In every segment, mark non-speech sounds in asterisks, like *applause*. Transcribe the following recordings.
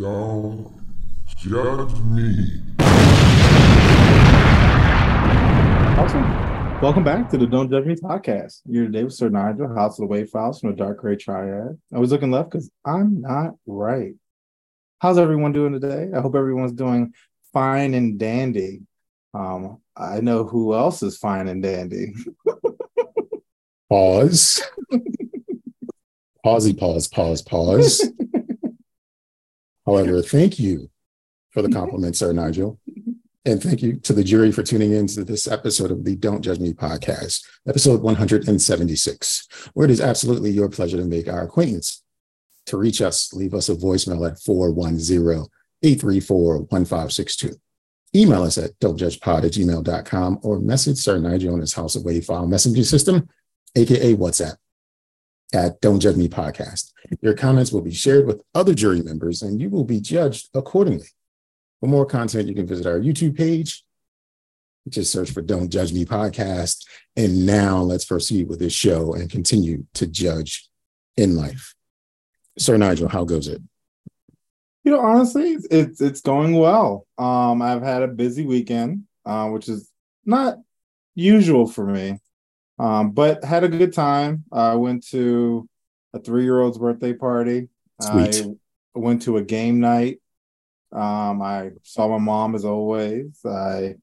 Don't judge me. Awesome. Welcome back to the Don't Judge Me podcast. You're today with Sir Nygel, House of the Wave Files from the Dark Gray Triad. I was looking left because I'm not right. How's everyone doing today? I hope everyone's doing fine and dandy. Um, I know who else is fine and dandy. Pause. *laughs* Pausey, pause, pause, pause. *laughs* However, thank you for the mm-hmm. compliment, Sir Nygel. Mm-hmm. And thank you to the jury for tuning in to this episode of the Don't Judge Me podcast, episode 176, where it is absolutely your pleasure to make our acquaintance. To reach us, leave us a voicemail at 410 834 1562. Email us at don'tjudgepod at gmail.com or message Sir Nygel on his House of Wave file messaging system, aka WhatsApp, at Don't Judge Me Podcast. Your comments will be shared with other jury members and you will be judged accordingly. For more content, you can visit our YouTube page. Just search for Don't Judge Me Podcast. And now let's proceed with this show and continue to judge in life. Sir Nygel, how goes it? You know, honestly, it's it's going well. Um, I've had a busy weekend, uh, which is not usual for me, um, but had a good time. I went to a three year old's birthday party. Sweet. I went to a game night. Um, I saw my mom as always. I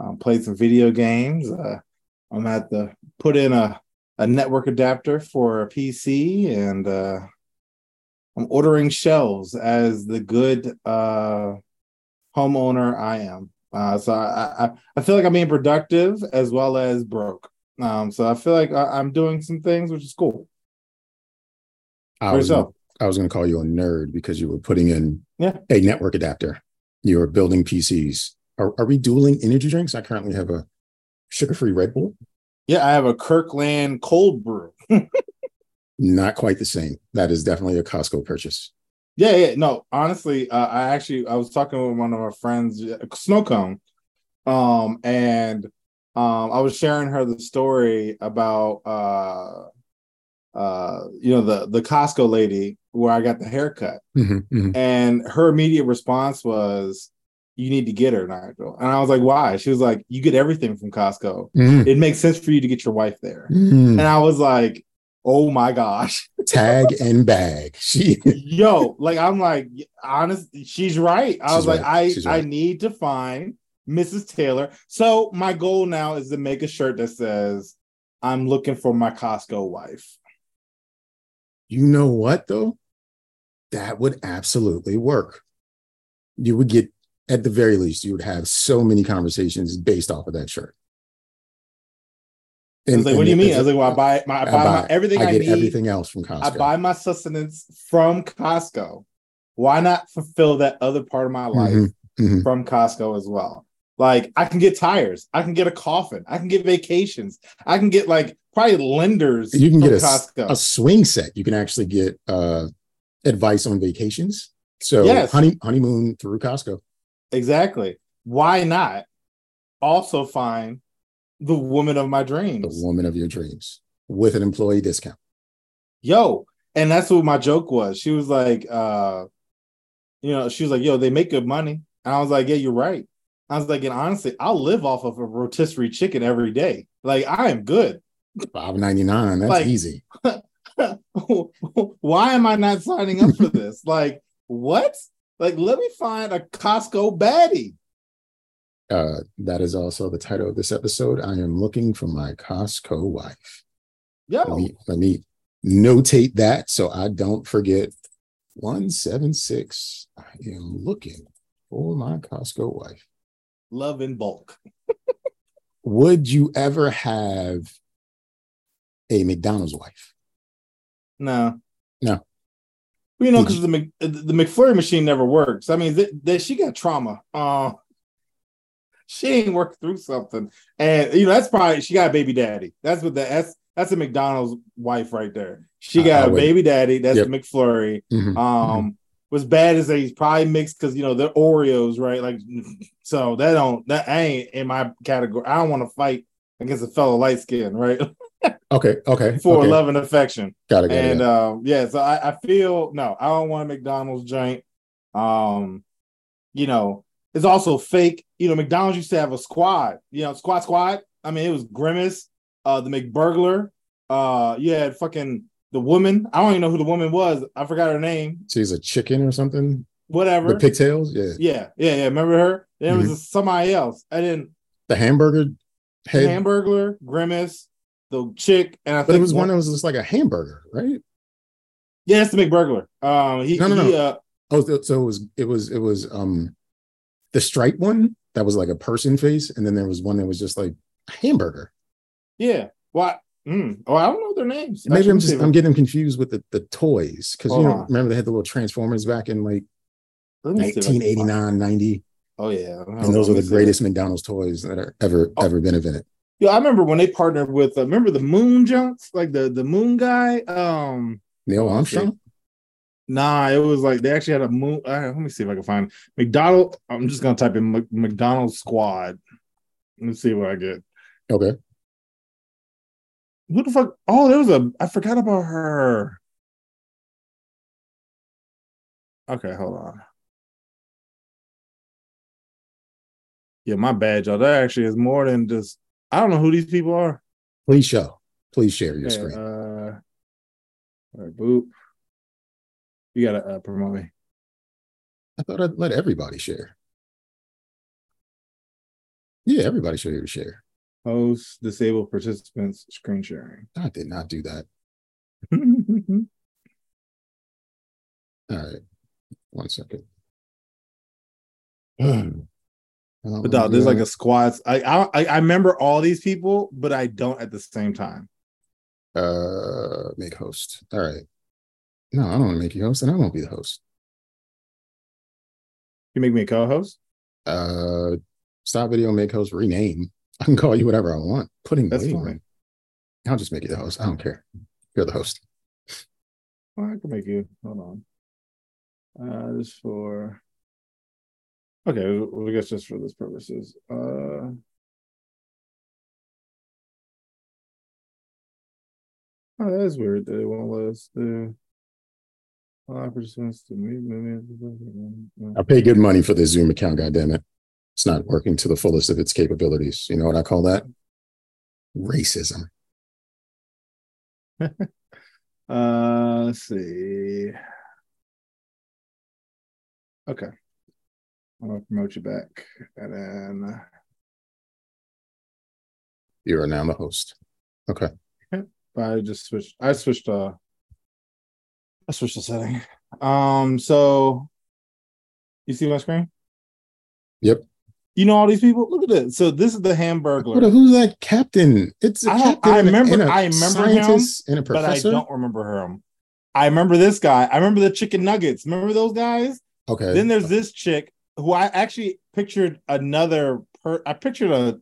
um, played some video games. Uh, I'm at the put in a a network adapter for a PC and uh, I'm ordering shelves as the good uh, homeowner I am. Uh, so I, I, I feel like I'm being productive as well as broke. Um, so I feel like I, am doing some things, which is cool. I was. I was going to call you a nerd because you were putting in Yeah. a network adapter. You were building PCs. Are, are we dueling energy drinks? I currently have a sugar free Red Bull. Yeah, I have a Kirkland cold brew. *laughs* Not quite the same. That is definitely a Costco purchase. Yeah, yeah. No, honestly, uh, I actually I was talking with one of our friends, uh, Snow Cone, um, and um, I was sharing her the story about uh, uh, you know, the the Costco lady where I got the haircut, Mhm, mhm. and her immediate response was, "You need to get her, Nygel." And I was like, "Why?" She was like, "You get everything from Costco. Mm, It makes sense for you to get your wife there." mm. And I was like, "Oh my gosh." *laughs* Tag and bag. She yo like i'm like honest she's right i She's was like right. She's i i need to find mrs taylor so my goal now is to make a shirt that says i'm looking for my costco wife you know what though? That would absolutely work. You would get, at the very least, you would have so many conversations based off of that shirt. I was like, what do you mean? I was like, well, I buy my, I I buy, buy- my everything I, I get need. everything else from Costco. I buy my sustenance from Costco. Why not fulfill that other part of my life Mhm, mhm. from Costco as well? Like I can get tires, I can get a coffin, I can get vacations, I can get like probably lenders. You can get a, Costco. a swing set. You can actually get uh, advice on vacations. So Yes. honey, honeymoon through Costco. Exactly. Why not also find the woman of my dreams? The woman of your dreams with an employee discount. Yo, and that's what my joke was. She was like, uh, you know, she was like, yo, they make good money. And I was like, yeah, you're right. I was like, and honestly, I'll live off of a rotisserie chicken every day. Like, I am good. Five ninety nine. That's Like- easy. *laughs* Why am I not signing up for this? *laughs* like, what? Like, let me find a Costco baddie. Uh, that is also the title of this episode. I am looking for my Costco wife. Let me let me notate that so I don't forget. One seven six. I am looking for my Costco wife. Love in bulk. Would you ever have a McDonald's wife? No. No. Well, you know, because the Mc, the McFlurry machine never works. I mean, th- th- she got trauma. Uh, she ain't worked through something, and you know that's probably she got a baby daddy. That's what the that's that's a McDonald's wife right there. She got I a baby daddy. That's Yep. McFlurry. Mhm, Um, was bad as he's probably mixed because you know they're Oreos, right? Like, *laughs* so that don't that ain't in my category. I don't want to fight against a fellow light skin, right? *laughs* Okay, okay. For okay. love and affection. Got it. And it. um, yeah, so I, I feel no, I don't want a McDonald's joint. Um, you know, it's also fake. You know, McDonald's used to have a squad. You know, squad squad. I mean, it was Grimace, uh, the McBurglar. Uh, you had fucking the woman. I don't even know who the woman was. I forgot her name. She's a chicken or something. Whatever. The pigtails. Yeah. yeah, yeah, yeah. Remember her? Then it Mhm. was somebody else. I didn't. The hamburger head. Hamburglar, Grimace, the chick, and I but think it was one that was just like a hamburger, right? Yeah, it's the McBurglar. Um, he, No, no, he, no. uh, Oh, so- it was it was it was um the stripe one that was like a person face, and then there was one that was just like a hamburger. yeah. What? Mm. Oh, I don't know their names. Maybe I'm let me see just I'm getting them confused with the, the toys because you know remember they had the little transformers back in like let me see if I can find- 1989 90 Oh yeah, and those are the greatest McDonald's toys that are ever Oh. ever been invented. Yeah, I remember when they partnered with. Uh, remember the Moon Junks, like the the Moon guy. Um, Neil Armstrong. nah, it was like they actually had a moon. Uh, let me see if I can find McDonald. I'm just gonna type in Mc- McDonald's squad. Let's see what I get. Okay, Who the fuck? Oh, there was a. I forgot about her. Okay, hold on. Yeah, my bad, y'all. That actually is more than just. I don't know who these people are. please show, please share your Yeah, screen. uh, all right, boop. You gotta uh, promote me. I thought I'd let everybody share. Yeah, everybody should be able to share. Host, disabled participants, screen sharing. I did not do that. *laughs* All right, one second. *clears throat* But dog, there's like a squad. I, I I I remember all these people, but I don't at the same time. uh make host. All right. No, I don't want to make you host, and I won't be the host. You make me a co-host. Uh stop video, make host, rename. I can call you whatever I want. Putting That's fine. room. I'll just make you the host. I don't care. You're the host. Oh, I can make you. Hold on. Uh, this for. Okay, well, I guess just for this purposes. Uh. Oh, that is weird that it won't let us do. Allow participants to move, move, I pay good money for this Zoom account, goddammit. It. It's not working to the fullest of its capabilities. You know what I call that? Racism. *laughs* Uh, let's see. Okay. I'm gonna promote you back, and then You are now the host. Okay. I just switched. I switched. Uh, I switched the setting. Um. So, you see my screen? Yep. You know all these people. Look at this. So this is the Hamburglar, who's that captain? It's a I captain. I and a- remember- and a I remember him, and a but I don't remember him. I remember this guy. I remember the chicken nuggets. Remember those guys? Okay. Then there's this chick who I actually pictured another. Per, I pictured a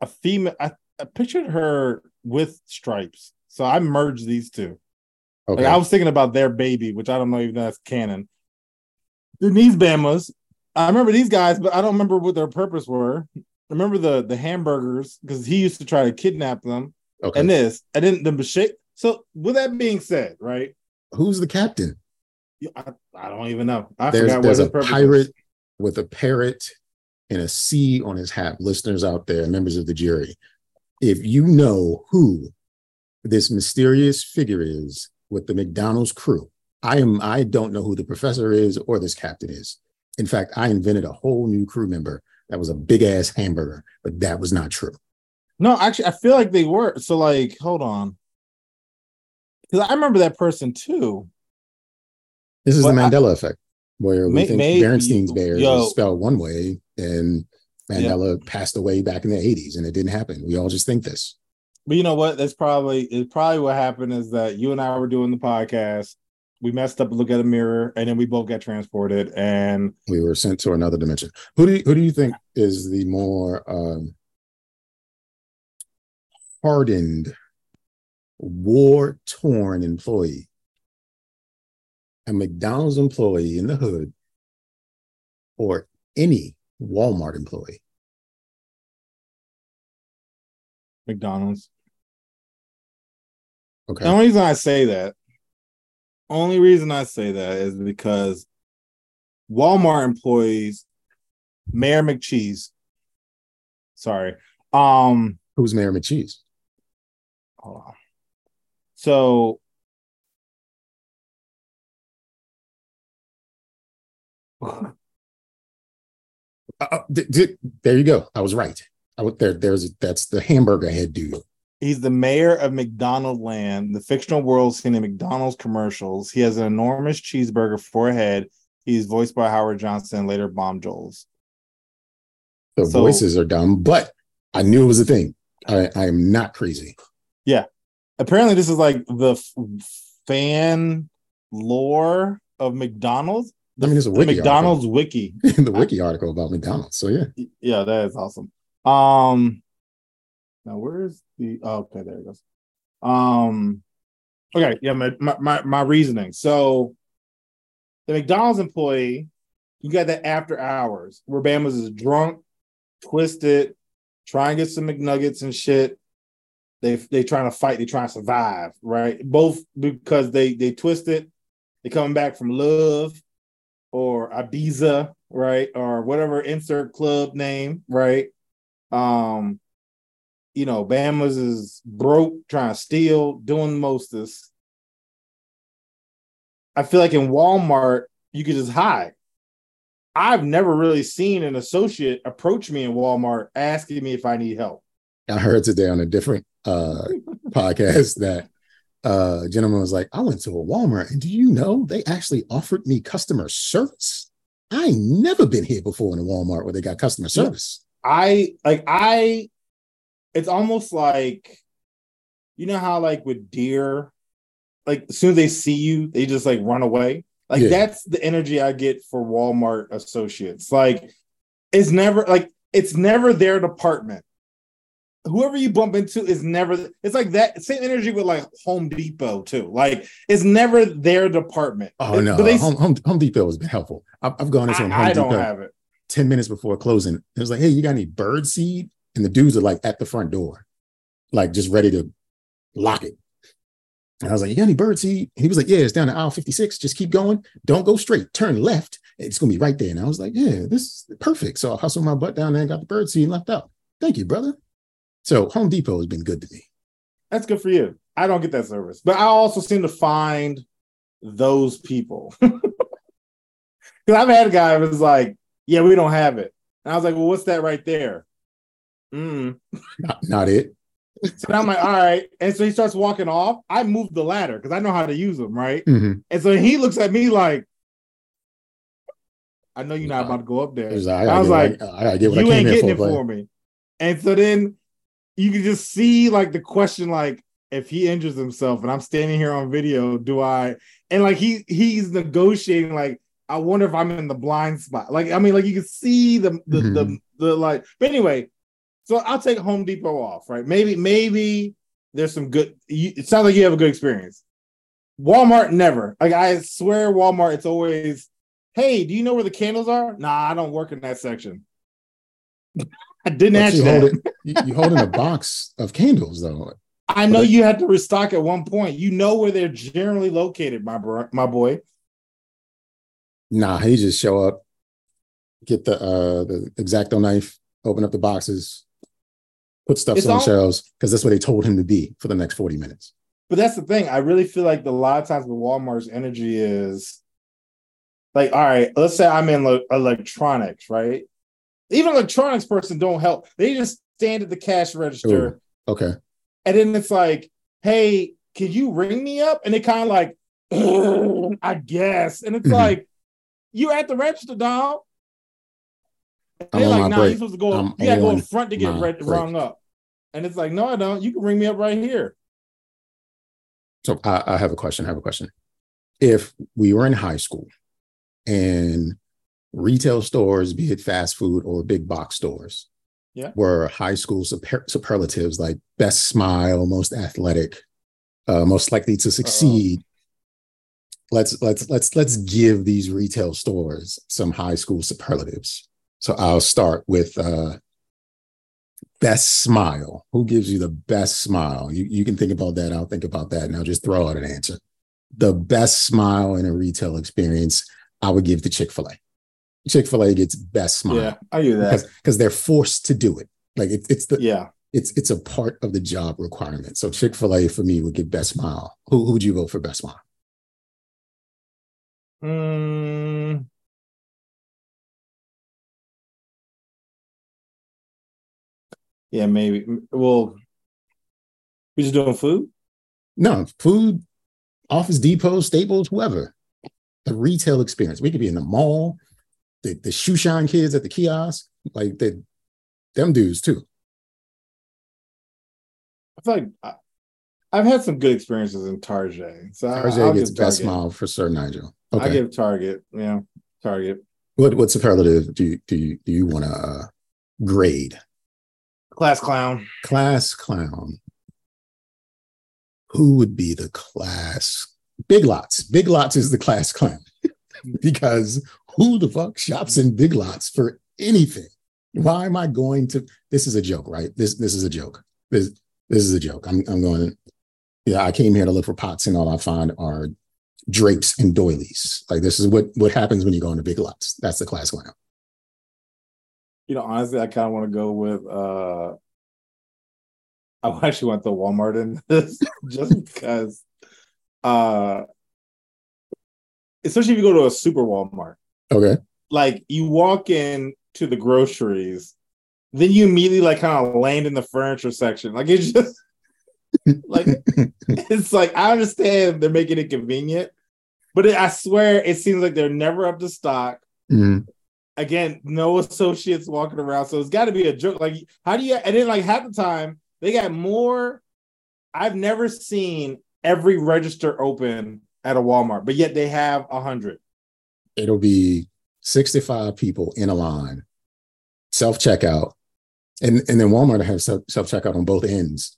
a female. I, I pictured her with stripes. So I merged these two. okay. Like I was thinking about their baby, which I don't know even if that's canon. Then these Bamas, I remember these guys, but I don't remember what their purpose were. I remember the the hamburgers because he used to try to kidnap them, okay. and this, and then the shit. So with that being said, right? who's the captain? I, I don't even know. I There's forgot there's what a his purpose pirate was. with a parrot and a C on his hat. Listeners out there, members of the jury, if you know who this mysterious figure is with the McDonald's crew, I am I don't know who the professor is or this captain is. In fact, I invented a whole new crew member that was a big ass hamburger, but that was not true. No, actually, I feel like they were. So, like, hold on, because I remember that person too. This is Well, the I- Mandela effect, where we May- think may- Berenstein's Bears yo. is spelled one way and Mandela passed away back in the 80s and it didn't happen. We all just think this. But you know what? That's probably it's probably what happened is that you and I were doing the podcast. We messed up, look at a mirror, and then we both got transported. And We were sent to another dimension. Who do you, who do you think is the more um, hardened, war torn employee? A McDonald's employee in the hood or any Walmart employee? McDonald's. Okay. The only reason I say that, only reason I say that is because Walmart employees, Mayor McCheese. Sorry. Um, Who's Mayor McCheese? hold on. So Uh, uh, th- th- there you go. I was right. I would there. There's that's the hamburger head dude. He's the mayor of McDonald Land, the fictional world seen in McDonald's commercials. He has an enormous cheeseburger for a head. He's voiced by Howard Johnson, later Bomb Jones. The So- voices are dumb, but I knew it was a thing. I, I am not crazy. Yeah. Apparently, this is like the f- fan lore of McDonald's. I mean, it's a The wiki McDonald's wiki. *laughs* the wiki article about McDonald's. So yeah, Yeah, that is awesome. Um, now where's the? Oh, okay, there it goes. Um, okay, yeah, my my my, reasoning. So, the McDonald's employee, you got that after hours where Bama's is drunk, twisted, trying to get some McNuggets and shit. They they trying to fight. They trying to survive, right? Both because they they twisted. They coming back from love or Ibiza, right? Or whatever insert club name, right? Um, you know, Bama's is broke, trying to steal, doing most of this. I feel like in Walmart, you could just hide. I've never really seen an associate approach me in Walmart asking me if I need help. I heard today on a different uh, *laughs* podcast that uh, a gentleman was like, I went to a Walmart and do you know they actually offered me customer service? I never been here before in a Walmart where they got customer service. I like I it's almost like you know how like with deer, like as soon as they see you, they just like run away. Like Yeah. that's the energy I get for Walmart associates. Like it's never like it's never their department. Whoever you bump into is never it's like that same energy with like Home Depot too. Like it's never their department. Oh no, But they, Home, Home, Home Depot has been helpful. I've, I've gone into I, Home I don't Depot have it. 10 minutes before closing. It was like, hey, you got any bird seed? And the dudes are like at the front door, like just ready to lock it. And I was like, you got any bird seed? He was like, yeah, it's down to aisle 56. Just keep going. Don't go straight. Turn left. It's to be right there. And I was like, yeah, this is perfect. So I hustled my butt down there and got the bird seed and left out. Thank you, brother. So Home Depot has been good to me. That's good for you. I don't get that service, but I also seem to find those people. *laughs* Because I've had a guy who was like, "Yeah, we don't have it," and I was like, "Well, what's that right there?" Mm. Not, not it. So now I'm like, "All right," and so he starts walking off. I move the ladder because I know how to use them, right? Mhm. And so he looks at me like, "I know you're not about to go up there." I, I was like, I, I get what you ain't getting for. it player. for me. And so then you can just see like the question, like if he injures himself and I'm standing here on video, do I? And like he he's negotiating, like I wonder if I'm in the blind spot. Like I mean, like you can see the the the, Mhm. the like. But anyway, so I'll take Home Depot off, right? Maybe maybe there's some good. You, it sounds like you have a good experience. Walmart never. Like I swear, Walmart. It's always, hey, do you know where the candles are? Nah, I don't work in that section. I didn't But ask you, you hold it, you, you holding a box of candles though. I know you had to restock at one point. You know where they're generally located, my bro, my boy. Nah, he just show up, get the uh the exacto knife, open up the boxes, put stuff It's on all- the shelves because that's what they told him to be for the next 40 minutes. But that's the thing. I really feel like the, a lot of times with Walmart's energy is like, all right, let's say I'm in electronics, right? Even electronics person don't help. They just stand at the cash register, Okay. and then it's like, hey, can you ring me up? And they kind of like, *clears throat* I guess. And it's Mhm. like, you at the register, dog. They're like, nah, break. you're supposed to go. I'm you gotta go in front to get re- rung up. And it's like, no, I don't. You can ring me up right here. So I, I have a question. I have a question. If we were in high school and retail stores, be it fast food or big box stores, Yeah. were high school super- superlatives like best smile, most athletic, uh, most likely to succeed. Let's let's let's let's give these retail stores some high school superlatives. So I'll start with uh, best smile. Who gives you the best smile? You you can think about that. I'll think about that, and I'll just throw out an answer. The best smile in a retail experience, I would give to Chick Fil A. Chick Fil A gets best smile. Yeah, I do that. because they're forced to do it. Like it, it's the Yeah, it's it's a part of the job requirement. So Chick Fil A for me would get best smile. Who who would you vote for best smile? Mm. Yeah, maybe. Well, we just doing food. No, food, Office Depot, Staples, whoever. The retail experience. We could be in the mall, the, the shoe shine kids at the kiosk, like the them dudes too. I feel like I, I've had some good experiences in Target. So I, I'll gets best Target. smile for Sir Nygel. I Okay. give Target. Yeah, Target. what what superlative do you do you do you want to uh, grade? Class clown. Class clown. Who would be the class? Big Lots. Big Lots is the class clown *laughs* because who the fuck shops in Big Lots for anything? Why am I going to? This is a joke, right? This this is a joke. This this is a joke. I'm I'm going. Yeah, I came here to look for pots, and all I find are drapes and doilies. Like this is what what happens when you go into Big Lots. That's the class clown. You know, honestly, I kind of want to go with. uh *laughs* I actually went to Walmart in this *laughs* just because. uh Especially if you go to a super Walmart. Okay. like you walk in to the groceries, then you immediately like kind of land in the furniture section. Like it's just *laughs* like it's like I understand they're making it convenient, but it, I swear it seems like they're never up to stock. Mhm. Again, no *laughs* associates walking around, so it's got to be a joke. Like, how do you? And then like half the time they got more. I've never seen every register open at a Walmart, but yet they have a hundred. it'll be 65 people in a line, self checkout, and and then Walmart will have self checkout on both ends,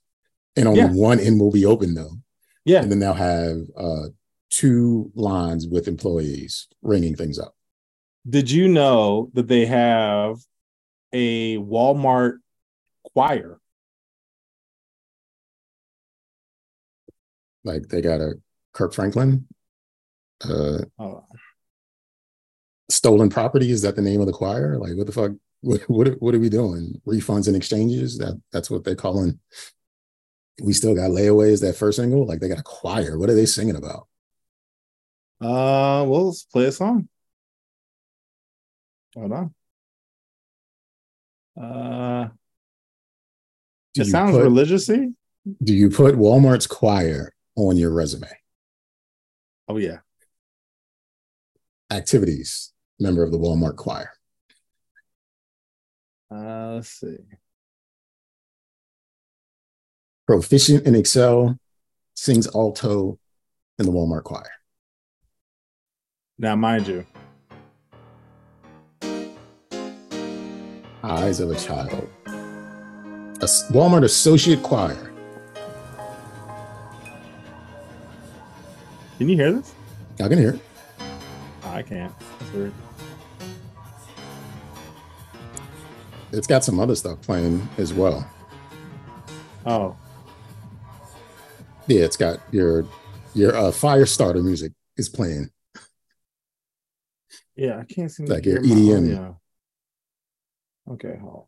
and only Yeah. one end will be open though, Yeah, and then they'll have uh, two lines with employees ringing things up. Did you know that they have a Walmart choir? Like they got a Kirk Franklin, uh, Oh, stolen property. Is that the name of the choir? Like what the fuck? What what, what are we doing? Refunds and exchanges? That that's what they're calling. We still got layaways. That first single, like they got a choir. What are they singing about? uh, well, let's play a song. Hold on. Uh, Do it sounds put- religiousy. Do you put Walmart's choir on your resume? Oh yeah. Activities, member of the Walmart choir. Uh, let's see. Proficient in Excel, sings alto in the Walmart choir. Now, mind you, Eyes of a child. a Walmart associate choir. can you hear this? I can hear it. Oh, I can't. That's weird. It's got some other stuff playing as well. Oh, Yeah, it's got your your uh, fire starter music is playing. yeah. I can't seem Like to your EDM. Audio. Okay, hold. on.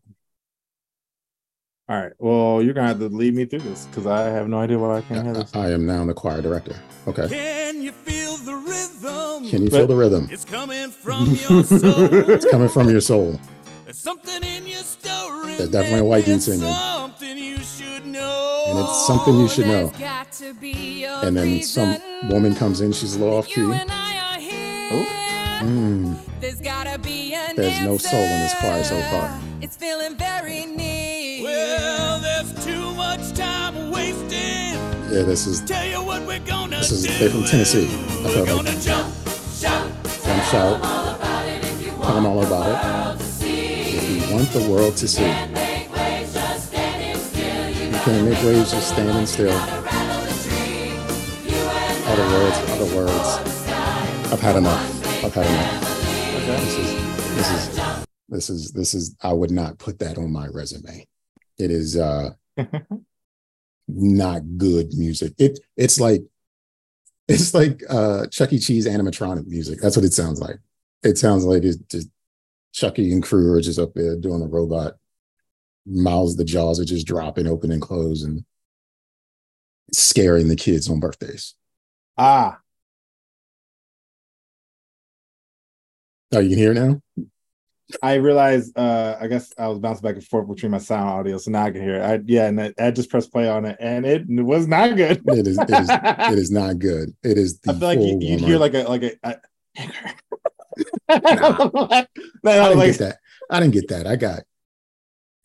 All right. Well, you're gonna have to lead me through this because I have no idea why I can't hear I, this. I am now the choir director. Okay. Can you feel the rhythm? Can you feel the rhythm? It's coming from your soul. *laughs* It's coming from your soul. There's something in your story. There's definitely a white dude that's singing. Something you should know. And it's something you should know. Got to be And then some woman comes in, she's a little off you key. and I are here. Oh. Mm, There's gotta be an There's no soul in this choir so far. It's feeling very near. Well, there's too much time wasted. yeah, this is Tell you what we're gonna This is- do. they're from Tennessee. I We're felt like- gonna jump, shout, Come shout. Tell them all about it. If you want the world to see. You can't make waves just standing still. Other words, other words. I've had enough. I've had enough. This is this is this is this is I would not put that on my resume. It is uh not good music. It it's like it's like uh Chuck E. Cheese animatronic music. That's what it sounds like. It sounds like it's just Chucky and crew are just up there doing a robot. Mouths, the jaws are just dropping open and close and scaring the kids on birthdays. Ah, Oh, you can hear now? I realized. Uh, I guess I was bouncing back and forth between my sound audio, so now I can hear it. I, yeah, and I, I just pressed play on it, and it was not good. It is, it is, it is not good. It is *laughs* the I feel like you, Walmart. hear like a like a. *laughs* I no, didn't like get that. I didn't get that. I got,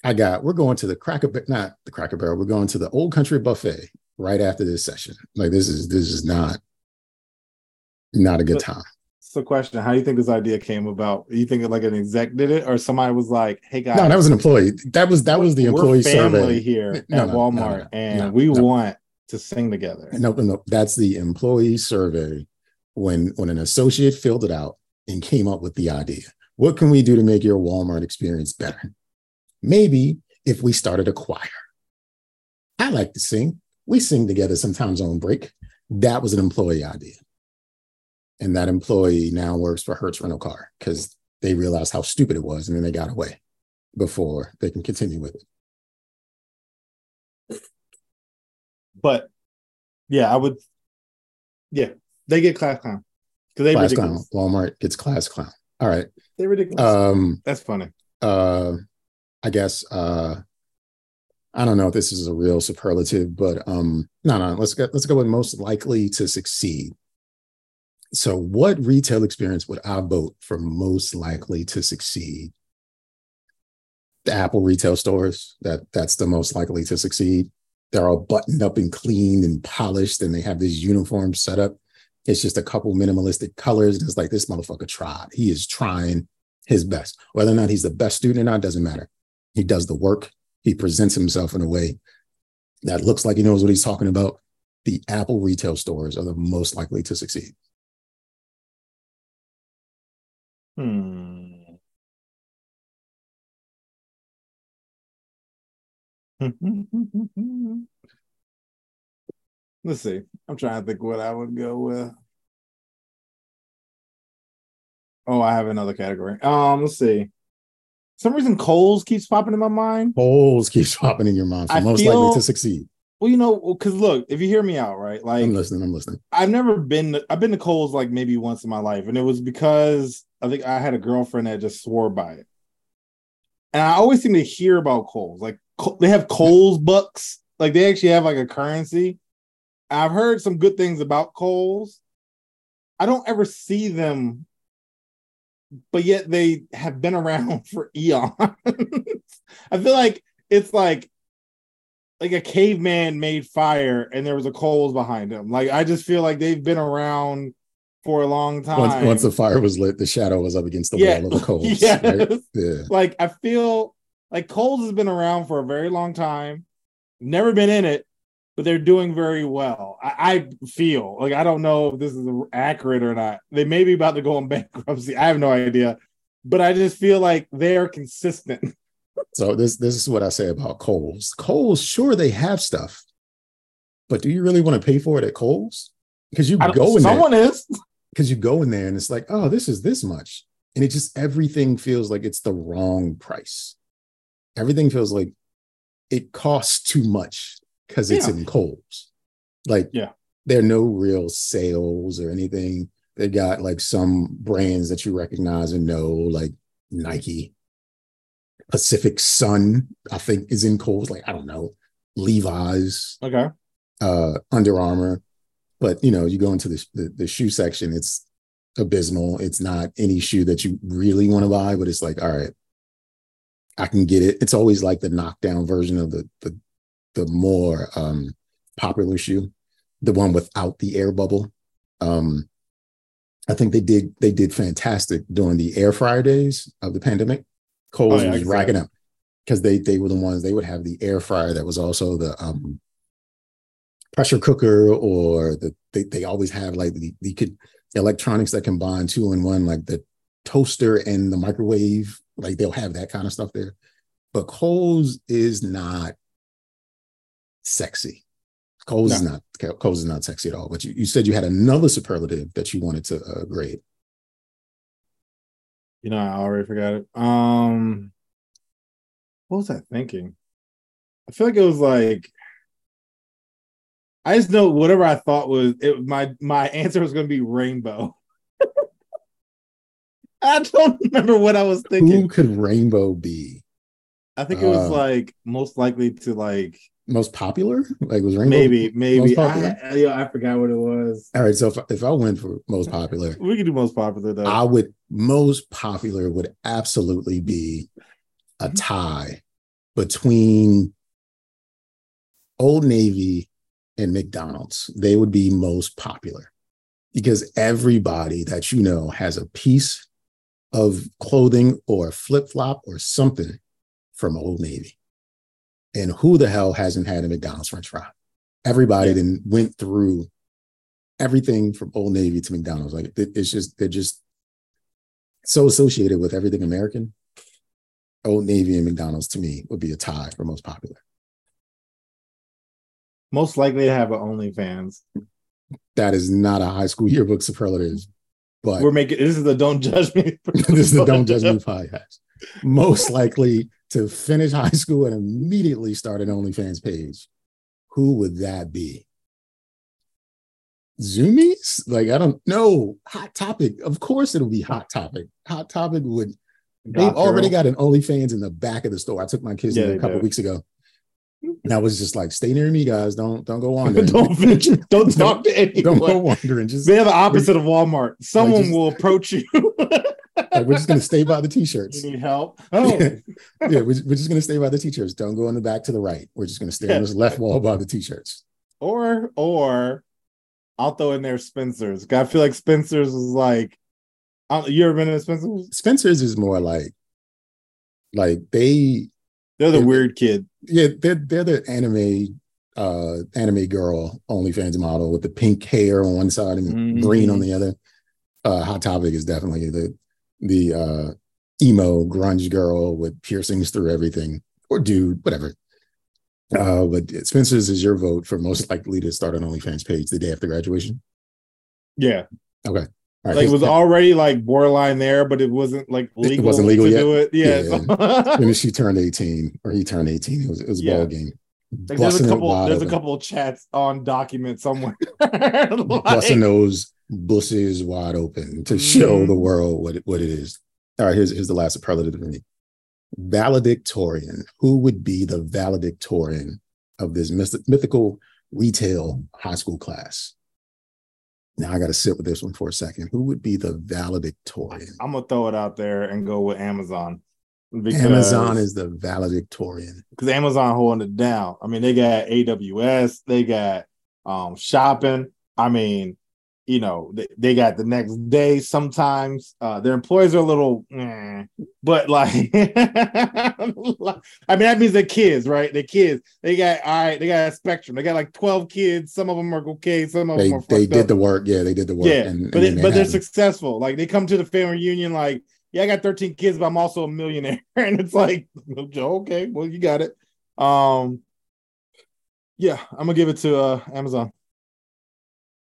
I got. We're going to the Cracker, not the Cracker Barrel. We're going to the Old Country Buffet right after this session. Like this is this is not, not a good But- time. So question: How do you think this idea came about? You think like an exec did it, or somebody was like, "Hey guys, No, that was an employee. That was that was the employee family survey. here No, at no, Walmart, no, and we want to sing together." No, no. That's the employee survey when when an associate filled it out and came up with the idea. What can we do to make your Walmart experience better? Maybe if we started a choir. I like to sing. We sing together sometimes on break. That was an employee idea. And that employee now works for Hertz Rental Car because they realized how stupid it was and then they got away before they can continue with it. But yeah, I would. Yeah, they get class clown because they Class clown. Walmart gets class clown. All right. they're ridiculous. Um, That's funny. uh i guess uh i don't know if this is a real superlative but um no no let's go let's go with most likely to succeed so what retail experience would i vote for most likely to succeed the apple retail stores that that's the most likely to succeed they're all buttoned up and cleaned and polished and they have this uniform set up it's just a couple minimalistic colors it's like this motherfucker tried he is trying his best. Whether or not he's the best student or not doesn't matter. He does the work. He presents himself in a way that looks like he knows what he's talking about. The Apple retail stores are the most likely to succeed. Hmm. *laughs* Let's see. I'm trying to think what I would go with. Oh, I have another category. Um, let's see. some reason Kohl's keeps popping in my mind. Holes keeps popping in your mind. So I most feel- likely to succeed. Well, you know, because look, if you hear me out, right? Like I'm listening. I'm listening. I've never been to, I've been to Kohl's like maybe once in my life, and it was because I think I had a girlfriend that just swore by it. And I always seem to hear about Kohl's. Like they have Kohl's bucks, like they actually have like a currency. I've heard some good things about Kohl's. I don't ever see them, but yet they have been around *laughs* for eons. I feel like it's like like a caveman made fire and there was a Kohl's behind him. Like I just feel like they've been around for a long time. Once, once the fire was lit, the shadow was up against the Yeah. wall of the *laughs* Kohl's. Yes. right? Yeah. like I feel like Kohl's has been around for a very long time. Never been in it, but they're doing very well. I, I feel like I don't know if this is accurate or not. They may be about to go in *laughs* bankruptcy. I have no idea, but I just feel like they're consistent. So this this is what I say about Kohl's. Kohl's, sure they have stuff, but do you really want to pay for it at Kohl's? Because you go in there, someone is. *laughs* because you go in there and it's like, oh, this is this much, and it just everything feels like it's the wrong price. Everything feels like it costs too much because it's Yeah. in Kohl's. Like, Yeah. there are no real sales or anything. They got like some brands that you recognize and know, like Nike, Pacific Sun, I think is in Kohl's. Like, I don't know, Levi's, Okay. uh, Under Armour. But you know, you go into the, the the shoe section, it's abysmal. It's not any shoe that you really want to buy, but it's like, all right, I can get it. It's always like the knockdown version of the the the more um popular shoe, the one without the air bubble. Um I think they did they did fantastic during the air fryer days of the pandemic. Kohl's Oh, yeah, was see racking up. Because they they were the ones they would have the air fryer that was also the um pressure cooker or the they, they always have like the you could electronics that combine two in one like the toaster and the microwave like they'll have that kind of stuff there. But Kohl's is not sexy. Kohl's is not Kohl's is not sexy at all but you, you said you had another superlative that you wanted to uh, grade You know, I already forgot it. Um, what was I thinking? I feel like it was like I just know whatever I thought was it. My my answer was going to be rainbow. *laughs* I don't remember what I was thinking. Who could Rainbow be? I think it was Uh, like most likely to like Most popular? Like was Rainbow? maybe maybe? I, I, yeah, I forgot what it was. All right. So if, if I went for most popular, *laughs* We could do most popular though. I would most popular would absolutely be a mm-hmm. tie between Old Navy and McDonald's. They would be most popular because everybody that you know has a piece of clothing or flip flop or something from Old Navy. And who the hell hasn't had a McDonald's French fry? Everybody Yeah. then went through everything from Old Navy to McDonald's. Like it's just they're just so associated with everything American. Old Navy and McDonald's to me would be a tie for most popular. most likely to have an OnlyFans. That is not a high school yearbook superlative, but We're making this is the don't judge me. *laughs* this is the Don't Judge Me *laughs* podcast. Most likely to finish *laughs* high school and immediately start an OnlyFans page. Who would that be? Zumiez? Like, I don't know. Hot topic. Of course it'll be hot topic. Hot topic would They've already got an OnlyFans in the back of the store. I took my kids Yeah, there a couple do. weeks ago. And I was just like, stay near me, guys. Don't don't go *laughs* on. don't venture, don't talk to anyone. don't go wandering. Just They're the opposite of Walmart. Someone just- will approach you. *laughs* like, we're just gonna stay by the t-shirts. *laughs* you need help. Oh, yeah, we're, we're just gonna stay by the t-shirts. Don't go in the back to the right. We're just gonna stay on this left wall by the t-shirts. or or I'll throw in there Spencer's. I feel like Spencer's is like. Uh, you ever been to Spencer's? Spencer's is more like like they They're the Yeah. weird kid. yeah, they're they're the anime uh anime girl OnlyFans model with the pink hair on one side and Mhm. green on the other. Uh Hot Topic is definitely the the uh emo grunge girl with piercings through everything, or dude, whatever. Uh but Spencer's is your vote for most likely to start an OnlyFans page the day after graduation. Yeah, Okay. Right. like it was already like borderline there, but it wasn't like legal. It wasn't legal to yet? do it. Yeah, Yeah. when *laughs* she turned 18 or he turned 18, it was it was a Yeah. ball game. Like there's a couple there's a couple of chats on document somewhere. *laughs* busting those bushes wide open to show Mhm. the world what it, what it is. All right, here's here's the last superlative for me. Valedictorian. Who would be the valedictorian of this myth- mythical retail high school class? Now I got to sit with this one for a second. Who would be the valedictorian? I'm gonna throw it out there and go with Amazon. Because, Amazon is the valedictorian. because Amazon holding it down. I mean, they got AWS, they got um shopping. I mean, you know, they, they got the next day sometimes. Uh their employees are a little eh, but like *laughs* I mean that means they're kids, right? They're kids. They got all right, they got a spectrum. They got like 12 kids. Some of them are okay, some of They them are they did up. the work. Yeah, they did the work. Yeah, and, but and it, but they're successful. Like they come to the family reunion, like, yeah, I got 13 kids, but I'm also a millionaire. *laughs* and it's like, okay, well, you got it. Um, yeah, I'm gonna give it to uh Amazon.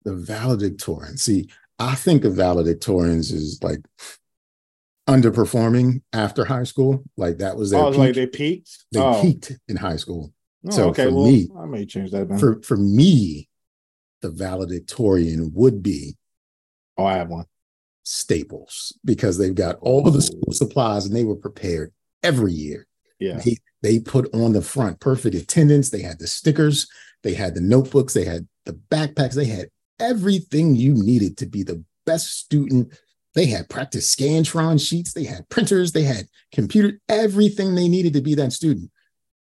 The valedictorian. See, I think of valedictorians as like underperforming after high school. Like that was their Oh, peak. like they peaked. they oh. peaked in high school. Oh, so okay, for well, me- I may change that. Then. For for me, the valedictorian would be oh, I have one. Staples because they've got all the school supplies and they were prepared every year. Yeah, They, they put on the front perfect attendance. They had the stickers, they had the notebooks, they had the backpacks, they had everything you needed to be the best student. They had practice Scantron sheets, they had printers, they had computer, everything they needed to be that student.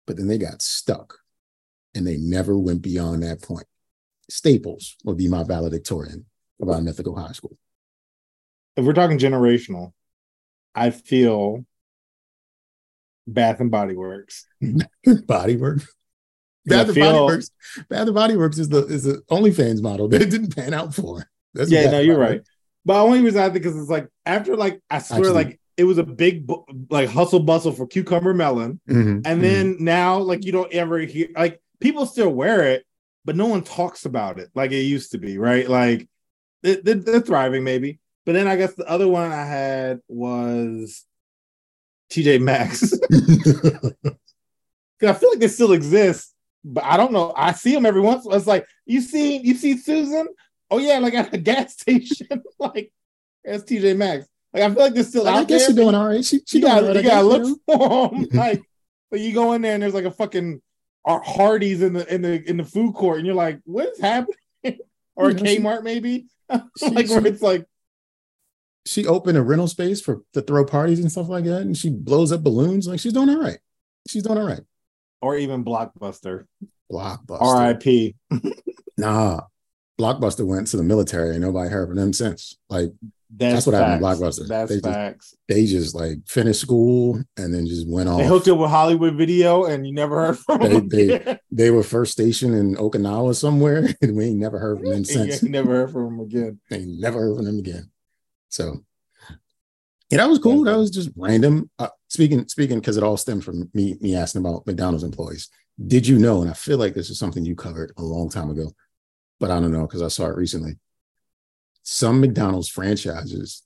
But then they got stuck and they never went beyond that point. Staples would be my valedictorian of our mythical high school. if we're talking generational, I feel Bath and Body Works. *laughs* Body Works. Bath and Body Works. Bath and Body Works is the is the OnlyFans model that *laughs* it didn't pan out for. That's yeah, no, you're right. Works- But only reason I think because it's like after like I swear Actually- like it was a big like hustle bustle for cucumber melon, Mhm, and mhm. then now like you don't ever hear like people still wear it, but no one talks about it like it used to be, right? Like they, they, they're thriving maybe, but then I guess the other one I had was TJ Maxx. *laughs* *laughs* I feel like they still exist, but I don't know. I see them every once. It's like you see, you see Susan. Oh yeah, like at a *laughs* gas station. *laughs* like that's TJ Maxx. Like I feel like they're still I out guess there. she's doing all right. She, she you doing gotta, right, you gotta look for them. *laughs* like, like you go in there and there's like a fucking Har- Hardee's in the in the in the food court, and you're like, what is happening? or a You know, she- Kmart maybe, She- like where it's like, she opened a rental space for to throw parties and stuff like that, and she blows up balloons. Like she's doing all right. She's doing all right. Or even Blockbuster. Blockbuster. R.I.P. *laughs* Nah. Blockbuster went to the military and nobody heard from them since. Like That's, That's what happened to. Blockbuster. That's They just- facts. they just like finished school and then just went off. They hooked up with Hollywood Video, and you never heard from They- them. they- They were first stationed in Okinawa somewhere, and *laughs* we ain't never heard from them since. you never heard from them again. They never heard from them again. So yeah, that was cool. That was just random. Uh, speaking speaking because it all stemmed from me me asking about McDonald's employees. Did you know? And I feel like this is something you covered a long time ago, but I don't know because I saw it recently. Some McDonald's franchises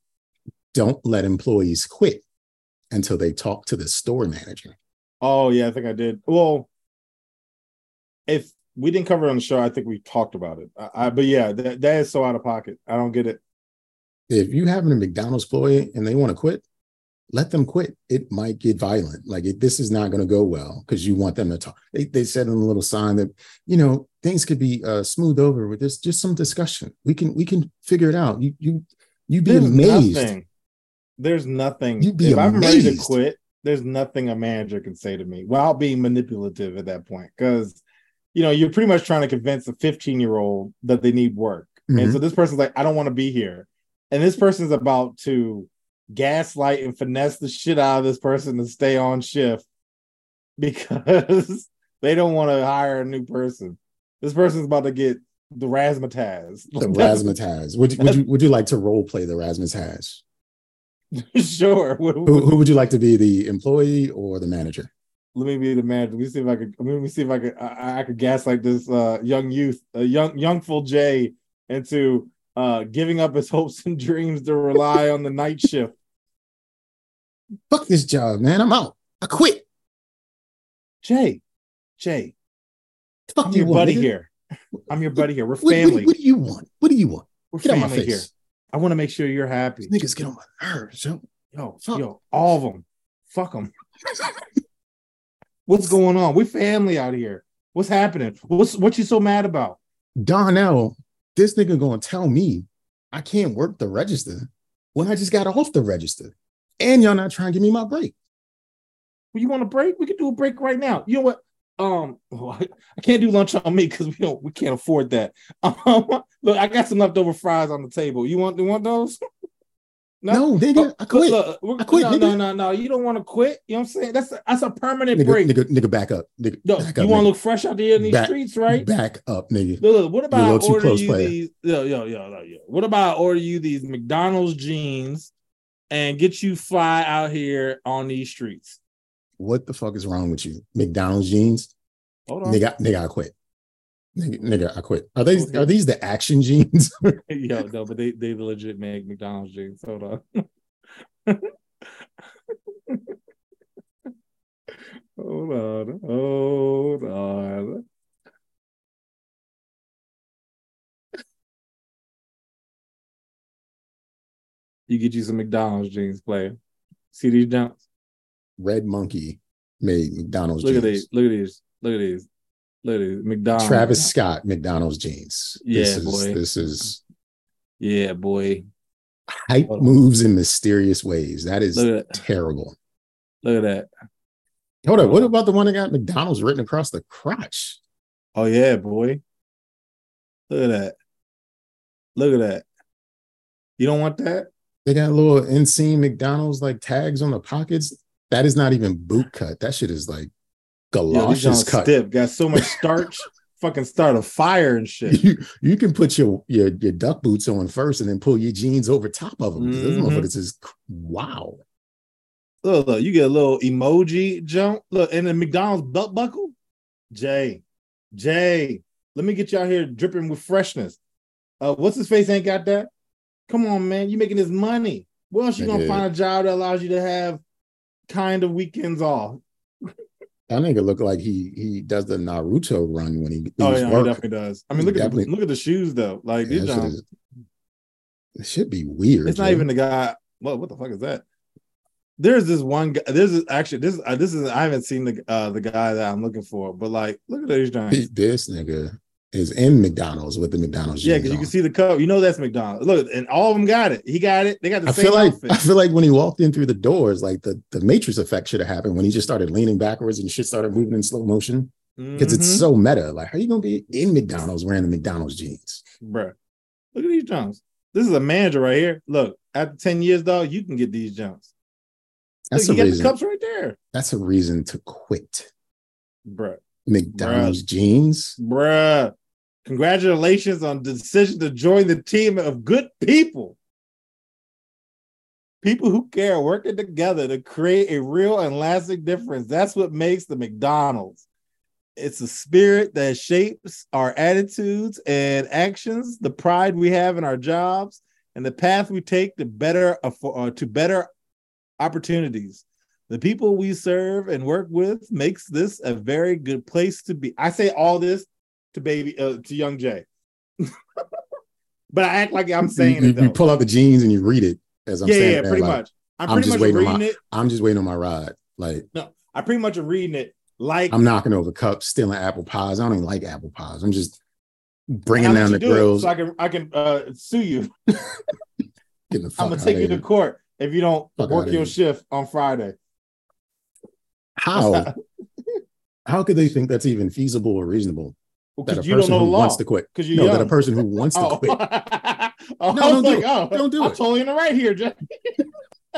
don't let employees quit until they talk to the store manager. Oh yeah, I think I did. Well, if we didn't cover it on the show, I think we talked about it. I, I, but yeah, that, that is so out of pocket. I don't get it. If you have a McDonald's employee and they want to quit, let them quit. It might get violent. Like it, this is not going to go well because you want them to talk. They, they said in a little sign that you know things could be uh, smoothed over with this just some discussion. We can we can figure it out. You you you'd be There's amazed. nothing. There's nothing. You'd be if I'm ready to quit, there's nothing a manager can say to me without being manipulative at that point. Because you know, you're pretty much trying to convince a 15 year old that they need work. And Mhm. so this person's like, I don't want to be here. And this person's about to gaslight and finesse the shit out of this person to stay on shift *laughs* because they don't want to hire a new person. This person's about to get the razzmatazz. The *laughs* razzmatazz. Would you, would you would you like to role play the razzmatazz? sure. *laughs* Who, who would you like to be, the employee or the manager? let me be the manager. Let me see if I could. Let me see if I could. I, I could gaslight this uh, young youth, a young youngful Jay, into uh, giving up his *laughs* hopes and dreams to rely on the night shift. Fuck this job, man. I'm out. I quit. Jay, Jay, Fuck I'm you your want, buddy nigga? here. I'm your buddy here. We're What, what- family. what do you want? What do you want? We're Get family here. I want to make sure you're happy. These niggas get on my nerves, yo. Yo, Fuck. yo, all of them. Fuck them. What's going on? We're family out here. What's happening? What's what you so mad about? Darnell, this nigga gonna tell me I can't work the register when I just got off the register. And y'all not trying to give me my break. Well, you want a break? We can do a break right now. You know what? Um, well, *laughs* I, I can't do lunch on me because we don't we can't afford that. *laughs* Um, look, I got some leftover fries on the table. You want you want those? *laughs* No, nigga, I quit. Look, I quit, No, nigga. no, no, no. You don't want to quit. You know what I'm saying? That's a, that's a permanent Nigga, break. nigga, nigga, back up. Nigga, no, back you want to look fresh out there in these Back- streets, right? Back up, nigga. Look, look, what about I little too order you player. these? Yo, yo, yo, yo, yo. What about I order you these McDonald's jeans and get you fly out here on these streets? What the fuck is wrong with you? McDonald's jeans? Hold on. Nigga, nigga, I quit. Nigga, I quit. Are these are these the action jeans? *laughs* *laughs* Yo, no, but they they legit make McDonald's jeans. Hold on. *laughs* hold on. Hold on. You get you some McDonald's jeans, player. See these jumps? Red Monkey made McDonald's Look jeans. Look at these. Look at these. Look at these. McDonald's. Travis Scott McDonald's jeans. Yeah, this is, boy. This is Yeah, boy. hype on. moves in mysterious ways. That is Look that. terrible. Look at that. Hold up. Hold What about the one that got McDonald's written across the crotch? Oh yeah, boy. Look at that. Look at that. You don't want that? They got little inseam McDonald's like tags on the pockets. That is not even boot cut. That shit is like galoshes cut. stiff. Got so much *laughs* starch. fucking start a fire and shit. You, you can put your, your your duck boots on first and then pull your jeans over top of them. 'cause Those motherfuckers is wow. Look, look, you get a little emoji jump. Look, and the McDonald's belt buckle. Jay, Jay, let me get you out here dripping with freshness. Uh, what's his face ain't got that? Come on, man. You making this money. Where else you gonna find a job that allows you to have kind of weekends off? That nigga look like he he does the Naruto run when he Oh yeah, he definitely does. I mean, look at the, look at the shoes though. Like Yeah, these that is- it should be weird. it's not even the guy. What what the fuck is that? There's this one guy. This is actually this uh, this is I haven't seen the uh the guy that I'm looking for, but like look at these Johns. this nigga is in McDonald's with the McDonald's. Jeans. Yeah, because you can see the cover. You know that's McDonald's. Look, and all of them got it. He got it. They got the I same feel like outfit. I feel like when he walked in through the doors, like the the Matrix effect should have happened when he just started leaning backwards and shit started moving in slow motion because it's Mhm. so meta. Like, how are you gonna be in McDonald's wearing the McDonald's jeans? Bruh. Look at these jumps. This is a manager right here. Look, after 10 years, dog, you can get these jumps. Look, That's you a got the reason. cups right there. That's a reason to quit Bruh. McDonald's jeans. Bruh. Congratulations on the decision to join the team of good people. People who care working together to create a real and lasting difference. That's what makes the McDonald's. It's a spirit that shapes our attitudes and actions, the pride we have in our jobs, and the path we take to better uh, to better opportunities. The people we serve and work with makes this a very good place to be. I say all this to baby uh, to young Jay, *laughs* but I act like I'm saying you, it you- you pull out the jeans and you read it as I'm yeah, saying. yeah, it, pretty like, much. I'm I'm pretty just much waiting on reading my- it. I'm just waiting on my ride. Like No, I pretty much am reading it like I'm knocking over cups, stealing apple pies. I don't even like apple pies. I'm just bringing down the do grills, so I can I can uh, sue you. *laughs* getting the *laughs* fuck I'm gonna take you to court if you don't Fuck work your shift on Friday. How? How could they think that's even feasible or reasonable? That a Because you don't person who wants to quit. Because No, young. that a person who *laughs* wants to oh. quit. *laughs* oh, No, don't do like, it. oh, Don't do I'm it. totally in the right here, Jay. *laughs*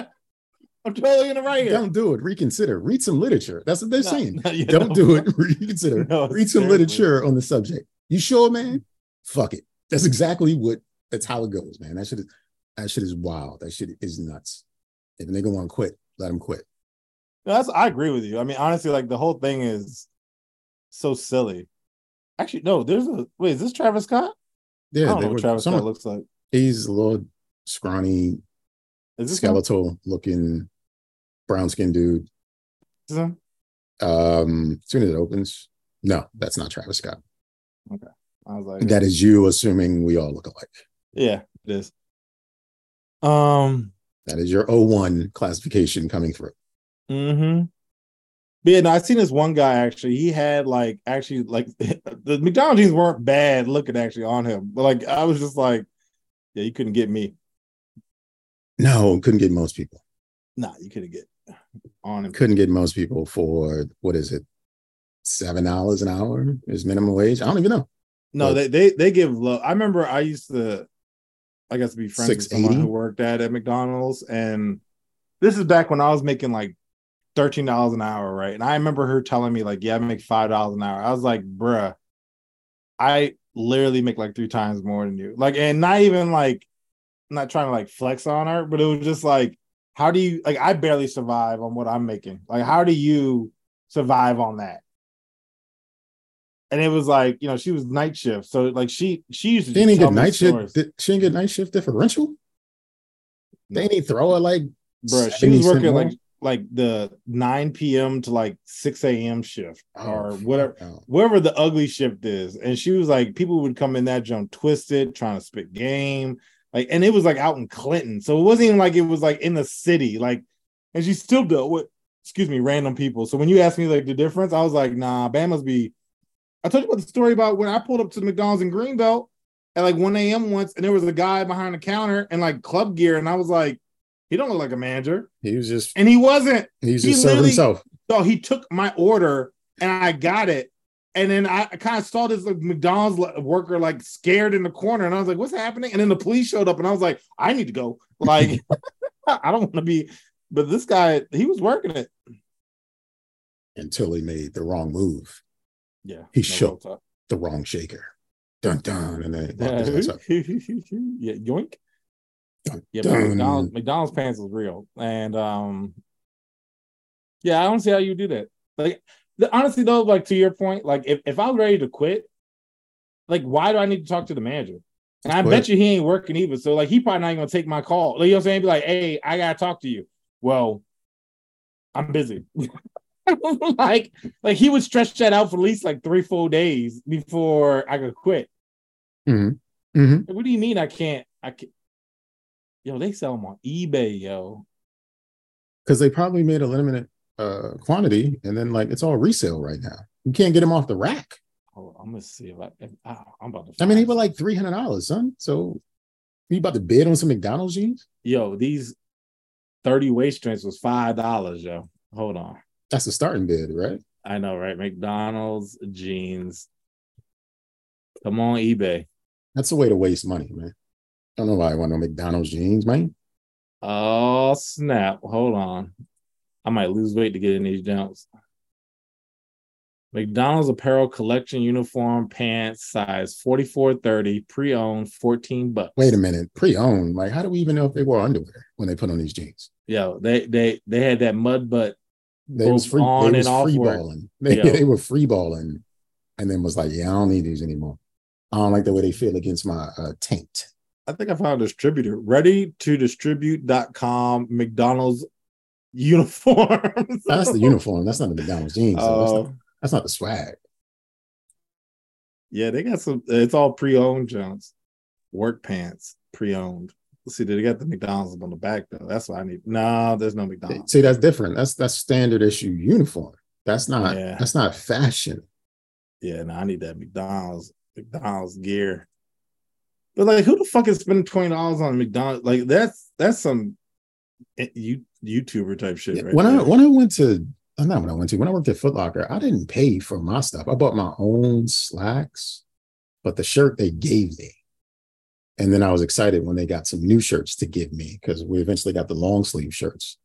I'm totally in the right here. Don't do it. Reconsider. Read some literature. That's what they're No, saying. no, Don't do it. Reconsider. No, Read some seriously. literature on the subject. You sure, man? Fuck it. That's exactly what. That's how it goes, man. That shit is. That shit is wild. That shit is nuts. If a nigga want to quit, let him quit. That's I agree with you. I mean, honestly, like the whole thing is so silly. Actually, no, there's a wait, is this Travis Scott? Yeah, I don't know were- what Travis someone- Scott looks like. he's a little scrawny, Is this him? skeletal looking, brown skinned dude. Um, as soon as it opens, no, that's not Travis Scott. Okay, I was like, That is you assuming we all look alike. yeah, it is. Um, That is your O1 classification coming through. mm-hmm. But yeah, no, I seen this one guy actually. He had like actually like *laughs* the McDonald's jeans weren't bad looking actually on him, but like I was just like, yeah, you couldn't get me. No, couldn't get most people. Nah, you couldn't get on him. Couldn't get most people for what is it? Seven dollars an hour is minimum wage. I don't even know. No, But- they they they give low. I remember I used to, I guess, be friends with someone who worked at at McDonald's, and this is back when I was making like thirteen dollars an hour, right? And I remember her telling me like, "Yeah, I make five dollars an hour." I was like, "Bruh, I literally make like three times more than you." Like, and not even like, I'm not trying to like flex on her, but it was just like, how do you like? I barely survive on what I'm making. Like, how do you survive on that? And it was like, you know, she was night shift. So like she she used to She didn't get night shift. She didn't get night shift differential. They didn't throw her like Bruh, she was working like like the 9 p.m. to like 6 a.m. shift oh, or Oh, whatever, no. wherever the ugly shift is. And she was like, people would come in that jump twisted, trying to spit game. Like, and it was like out in Clinton. So it wasn't even like it was like in the city. Like, and she still dealt with, excuse me, random people. So when you asked me like the difference, I was like, nah, Bama's be. I told you about the story about when I pulled up to the McDonald's in Greenbelt at like 1 a.m. once, and there was a guy behind the counter in like club gear, and I was like, he don't look like a manager. He was just And he wasn't. he was he just serving himself. So he took my order and I got it. And then I kind of saw this like McDonald's worker like scared in the corner, and I was like, "What's happening?" And then the police showed up, and I was like, "I need to go." Like, *laughs* I don't want to be. But this guy, he was working it. until he made the wrong move, Yeah, He no shook. the wrong shaker. Dun dun, and then Yeah, locked his ass up. *laughs* yeah, yoink. Yeah. McDonald's, McDonald's pants is real, and um, yeah, I don't see how you do that. Like, the, honestly though, like to your point, like if, if I was ready to quit, like why do I need to talk to the manager? And I Go bet you he ain't working either. So like he probably not even gonna take my call. Like, you know what I'm saying? Be like, hey, I gotta talk to you. Well, I'm busy. *laughs* like, like he would stretch that out for at least like three, four days before I could quit. hmm hmm Like, what do you mean I can't? I can Yo, they sell them on eBay, yo. Because they probably made a limited uh quantity, and then like it's all resale right now. You can't get them off the rack. On, I'm gonna see if I. If, I I'm about to. I mean, they were like three hundred dollars, son. So you about to bid on some McDonald's jeans? yo, these thirty waist strengths was five dollars, yo. Hold on, That's the starting bid, right? I know, right? McDonald's jeans. Come on, eBay. That's a way to waste money, man. I don't know why I want no McDonald's jeans, man. Oh snap! Hold on, I might lose weight to get in these jumps. McDonald's apparel collection uniform pants size 4430 pre-owned 14 bucks. Wait a minute, pre-owned. Like, how do we even know if they wore underwear when they put on these jeans? Yeah, they they they had that mud butt. They was free, on they was and off free balling. *laughs* They, they were free balling, and then was like, "Yeah, I don't need these anymore. I don't like the way they feel against my uh, taint." I think I found a distributor. Ready to distribute.com McDonald's uniforms. That's the *laughs* uniform. That's not the McDonald's jeans. though. that's, Oh, not, that's not the swag. yeah, they got some. It's all pre-owned Jones. Work pants, pre-owned. See, they got the McDonald's on the back though. That's what I need. No, there's no McDonald's. See, that's different. That's that's standard issue uniform. That's not. Yeah. That's not fashion. Yeah, no, I need that McDonald's McDonald's gear. But like, who the fuck is spending twenty dollars on McDonald's? Like, that's that's some you YouTuber type shit, right? when I when I went to uh, not when I went to when I worked at Foot Locker, I didn't pay for my stuff. I bought my own slacks, but the shirt they gave me. And then I was excited when they got some new shirts to give me because we eventually got the long sleeve shirts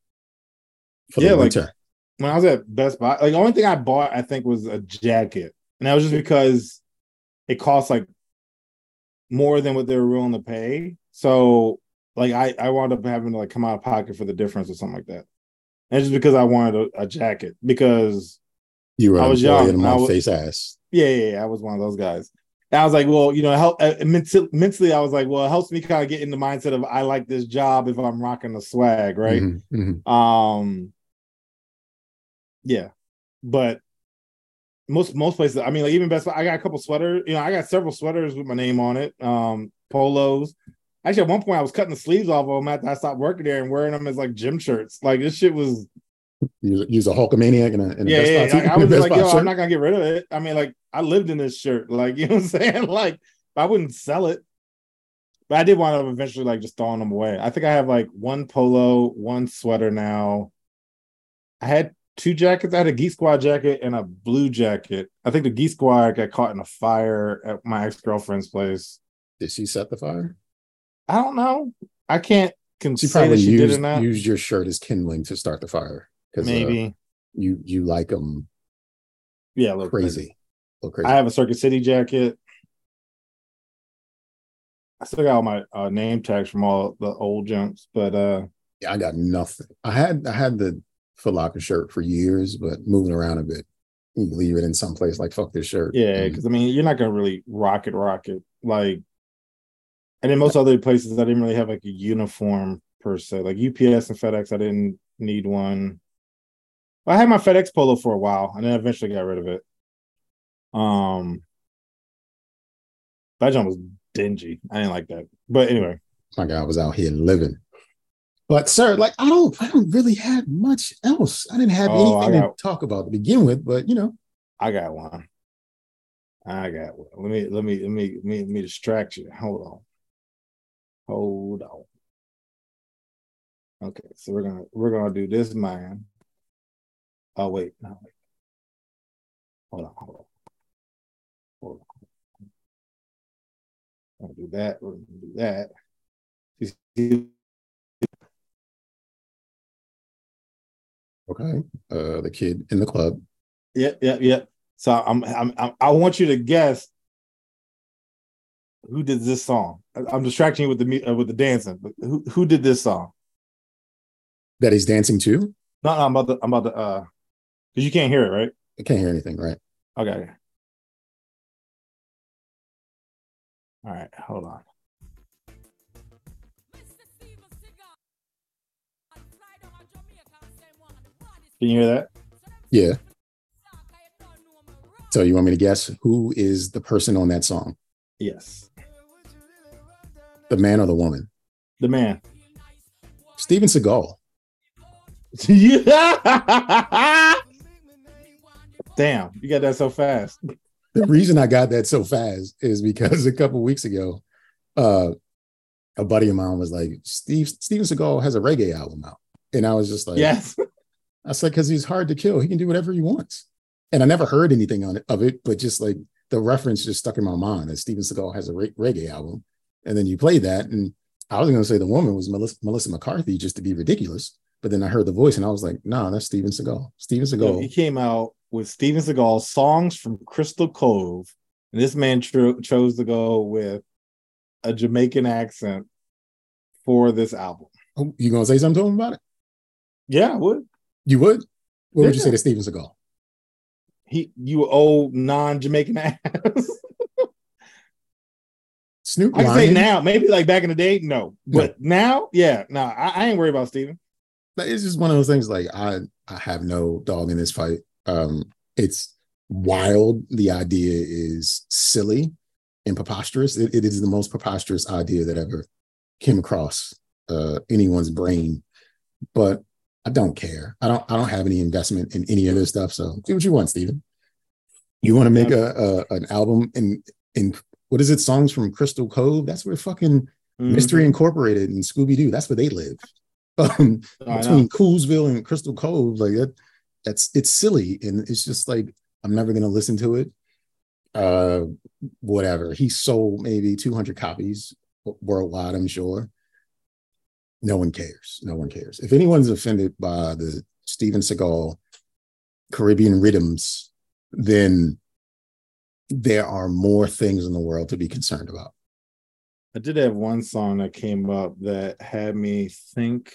for Yeah, the like- winter. when I was at Best Buy, like the only thing I bought, I think, was a jacket, and that was just because it cost like more than what they were willing to pay. So, like, I I wound up having to like come out of pocket for the difference or something like that. And just because I wanted a, a jacket because you were I was young, in I my was- face ass. yeah, yeah, yeah, I was one of those guys. And I was like, well, you know, help uh, mentally, mentally, I was like, well, it helps me kind of get in the mindset of I like this job if I'm rocking the swag, right? Mhm, mhm. Um, yeah, but most most places, I mean, like even Best Buy, I got a couple sweaters. You know, I got several sweaters with my name on it. Um, polos. Actually, at one point, I was cutting the sleeves off of them after I stopped working there and wearing them as like gym shirts. Like this shit was, Use, a Hulkamaniac and a, in a yeah, Best yeah. *laughs* Buy I was like, yo, shirt. I'm not gonna get rid of it. I mean, like, I lived in this shirt. *laughs* Like, you know what I'm saying? Like, I wouldn't sell it. But I did wind up eventually like just throwing them away. I think I have like one polo, one sweater now. I had two jackets. I had a Geek Squad jacket and a blue jacket. I think the Geek Squad got caught in a fire at my ex girlfriend's place. Did she set the fire? I don't know. I can't can She say probably that she did used, or not. used your shirt as kindling to start the fire because Maybe. you you like them yeah, a little crazy, a little crazy. I have a Circuit City jacket. I still got all my uh, name tags from all the old jumps, but uh Yeah, I got nothing. I had I had the Foot Locker shirt for years, but moving around a bit, you leave it in some place like fuck this shirt. yeah, because I mean you're not gonna really rock it, rock it. Like and in most other places I didn't really have like a uniform per se. Like UPS and FedEx, I didn't need one. I had my FedEx polo for a while and then eventually got rid of it. Um that jump was dingy. I didn't like that. But anyway. my guy was out here living. But sir, like I don't I don't really have much else. I didn't have Oh, anything got- to talk about to begin with, but you know, I got one. I got one. Let me let me let me let me, let me distract you. Hold on. Hold on. Okay, so we're gonna we're gonna do this man. Oh wait, no wait. Hold on, hold on. Hold on. We're gonna do that. We're gonna do that. You see- okay. Uh the kid in the club. Yep, yep, yep. So I'm, I'm, I'm I want you to guess who did this song. I'm distracting you with the uh, with the dancing. But who who did this song? That he's dancing to. No, no, I'm about to I'm about to uh, because you can't hear it, right? I can't hear anything, right? Okay. All right, hold on. Can you hear that? Yeah. So you want me to guess who is the person on that song? Yes. The man or the woman? The man. Steven Seagal. yeah. *laughs* Damn, you got that so fast. The reason I got that so fast is because *laughs* a couple weeks ago, uh, a buddy of mine was like, "Steve Steven Seagal has a reggae album out," and I was just like, Yes. *laughs* I said, because he's hard to kill. He can do whatever he wants. And I never heard anything on it, of it, but just like the reference just stuck in my mind that Steven Seagal has a re- reggae album. And then you play that. And I was going to say the woman was Melissa, Melissa McCarthy just to be ridiculous. But then I heard the voice and I was like, nah, that's Steven Seagal. Steven Seagal. he came out with Steven Seagal songs from Crystal Cove, and this man tro- chose to go with a Jamaican accent for this album. Oh, you going to say something to him about it? Yeah, I would You would? What would you say to Steven Seagal? he? You old non-Jamaican *laughs* ass. Snoop I can say now, maybe like back in the day, no, No. but now, yeah, no, I, I ain't worried about Steven. It's just one of those things like I I have no dog in this fight. Um it's wild. The idea is silly and preposterous. It, it is the most preposterous idea that ever came across uh anyone's brain. But I don't care. I don't I don't have any investment in any of this stuff. So do what you want, Steven. You want to make a, a an album in in what is it? Songs from Crystal Cove? That's where fucking Mm-hmm. Mystery Incorporated and Scooby Doo. That's where they live. *laughs* Um, between Coolsville and Crystal Cove, like that, that's it's silly, and it's just like I'm never gonna listen to it. Uh, whatever. He sold maybe 200 copies worldwide. I'm sure. No one cares. No one cares. If anyone's offended by the Steven Seagal Caribbean rhythms, then there are more things in the world to be concerned about. I did have one song that came up that had me think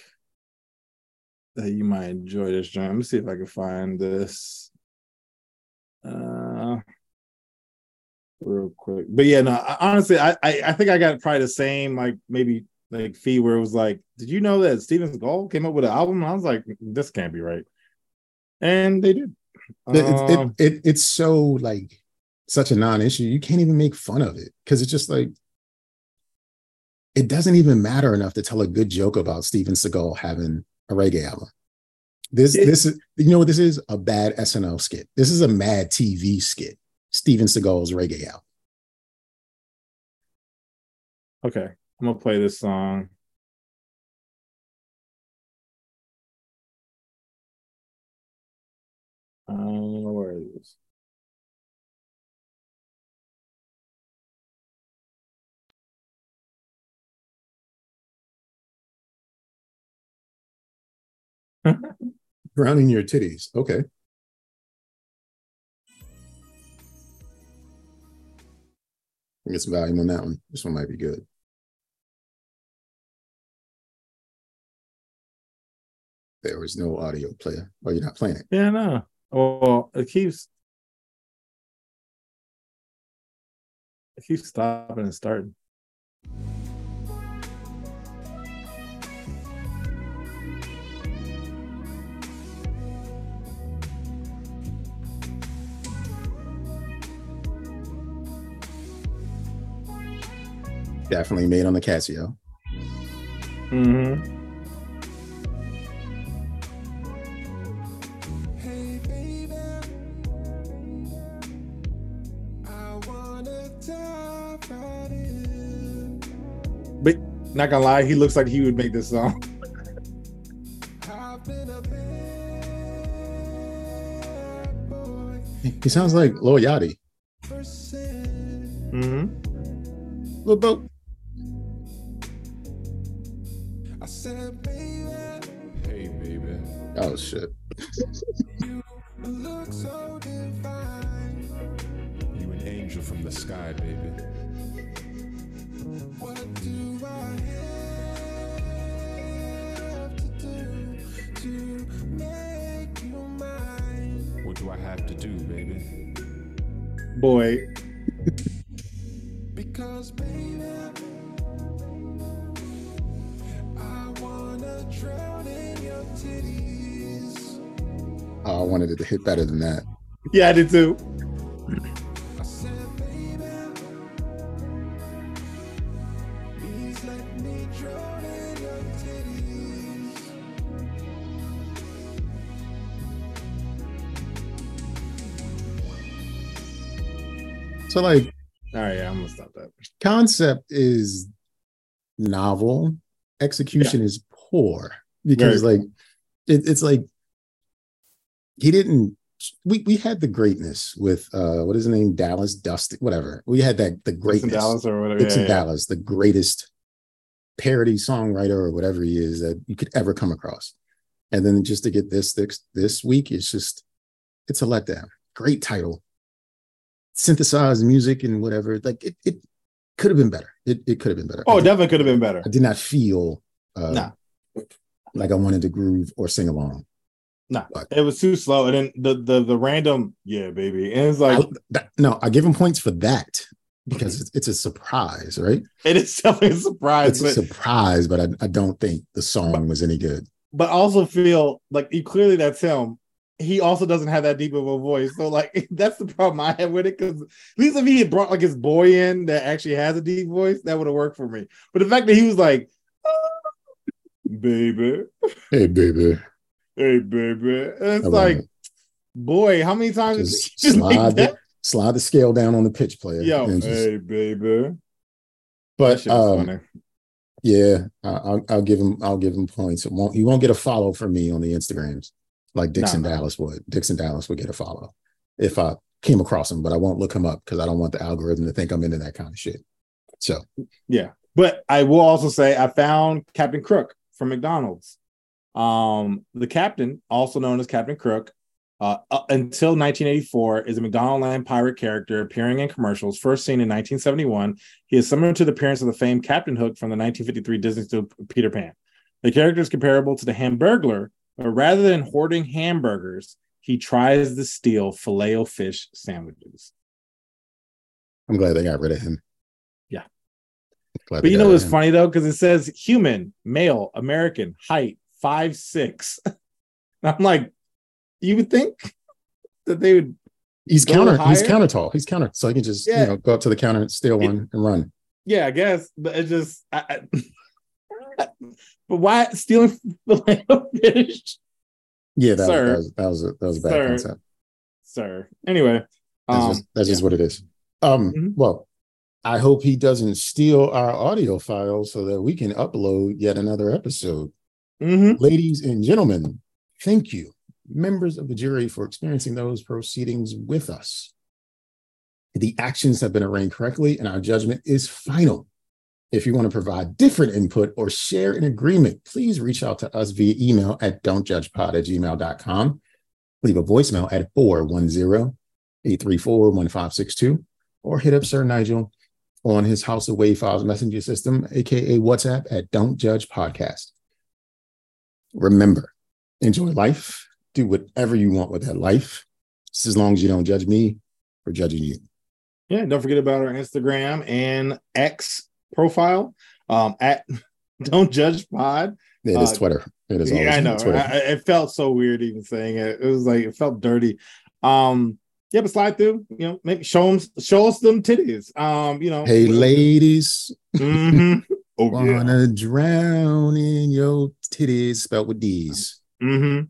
that you might enjoy this joint. Let me see if I can find this. Uh real quick. But yeah, no, I, honestly, I, I I think I got probably the same like maybe like fee where it was like, did you know that Steven Seagal came up with an album? I was like, this can't be right. And they did. It- it, Um, it, it, it's so like such a non-issue. You can't even make fun of it because it's just like it doesn't even matter enough to tell a good joke about Steven Seagal having a reggae album. This Yeah. this is you know what this is a bad SNL skit. This is a Mad TV skit. Steven Seagal's reggae album. okay, I'm gonna play this song. Uh, where is this? *laughs* Drowning your titties. Okay. Get some volume on that one. This one might be good. There was no audio player. Oh, you're not playing it. Yeah, no. Well, it keeps it keeps stopping and starting. Definitely made on the Casio. Mm-hmm. But not gonna lie, he looks like he would make this song. I've been a bad boy He sounds like Lil Yachty. Mm-hmm. Little Boat. I said, baby, Hey, baby. Oh shit. you look so divine. You an angel from the sky, baby. Boy, Because, baby, I wanna drown in your titties. Oh, I wanted it to hit better than that. Yeah, I did too. So, like, All right, yeah, I'm gonna stop that. concept is novel, execution is poor because, like, it, it's like he didn't. We we had the greatness with uh what is his name Dallas Dusty whatever we had that the greatness Dallas or whatever. Dixon yeah, yeah. Dallas the greatest parody songwriter or whatever he is that you could ever come across and then just to get this this this week it's just it's a letdown great title synthesized music and whatever like it, it could have been better it, it could have been better Oh, it definitely could have been better. I did not feel uh Nah. like I wanted to groove or sing along Nah, But- it was too slow. And then the the the random, yeah, baby. And it's like I- that- no I give him points for that because it's, it's a surprise right it is definitely a surprise. it's a surprise but I, I don't think the song was any good but also feel like you clearly that's him. He also doesn't have that deep of a voice. So like *laughs* that's the problem I have with it. Cause at least if he had brought like his boy in that actually has a deep voice, that would have worked for me. But the fact that he was like, "Ah, baby, hey baby hey baby. And it's like, boy, how many times Just just like slide that? the, slide the scale down on the pitch player. Just- hey baby. But um, yeah, I, I'll, I'll give him. I'll give him points. Won't, he won't get a follow from me on the Instagrams like Dixon no. Dallas would. Dixon Dallas would get a follow if I came across him, but I won't look him up because I don't want the algorithm to think I'm into that kind of shit. So Yeah. But I will also say I found Captain Crook from McDonald's. Um, the captain, also known as Captain Crook, uh, uh, until 1984, is a McDonald Land pirate character appearing in commercials. First seen in 1971, he is similar to the appearance of the famed Captain Hook from the 1953 Disney film Peter Pan. The character is comparable to the Hamburglar, but rather than hoarding hamburgers, he tries to steal filet o fish sandwiches. I'm glad they got rid of him. Yeah. Glad But you know what's funny though? Because it says human, male, American, height, five six. *laughs* I'm like, you would think that they would He's counter. He's counter tall. He's counter, so he can just Yeah. you know go up to the counter, and steal It- one, and run. Yeah, I guess, but it just. I, I, *laughs* but why stealing filet o fish, Yeah, that, Sir. was, that was that was a, that was a bad Sir. concept. sir? Anyway, That's um, just that's just what it is. Um, Mhm. well, I hope he doesn't steal our audio files so that we can upload yet another episode. mhm. Ladies and gentlemen, thank you, members of the jury, for experiencing those proceedings with us. The actions have been arraigned correctly, and our judgment is final. If you want to provide different input or share an agreement, please reach out to us via email at don'tjudgepod at gmail.com. Leave a voicemail at 410 834 1562 or hit up Sir Nygel on his House of Files messenger system, aka WhatsApp at Don't Judge Podcast. Remember, enjoy life, do whatever you want with that life, just as long as you don't judge me for judging you. Yeah, don't forget about our Instagram and X profile. Um, at *laughs* Don't Judge Pod. It is Uh, Twitter. It is yeah, I know. *laughs* I, it felt so weird even saying it. It was like it felt dirty. Um, yeah, but slide through. You know, make show them, show us them titties. Um, you know. hey, ladies, Mm-hmm. *laughs* Oh yeah. wanna drown in your titties, spelled with D's. Mm-hmm.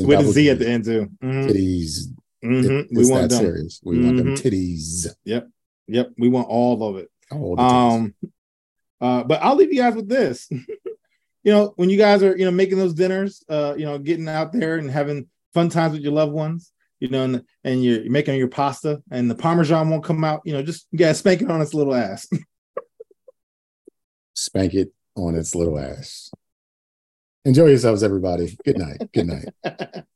In With a Z at the end too. Mhm. Titties. Mhm. It- We want that them. serious. We want them Mhm. titties. Yep, Yep. we want all of it. All. Um, uh, but I'll leave you guys with this. *laughs* you know, when you guys are, you know, making those dinners, uh, you know, getting out there and having fun times with your loved ones, you know, and, and you're making your pasta and the Parmesan won't come out, you know, just you guys spank it on its little ass. *laughs* Spank it on its little ass. Enjoy yourselves, everybody. Good night. Good night. *laughs*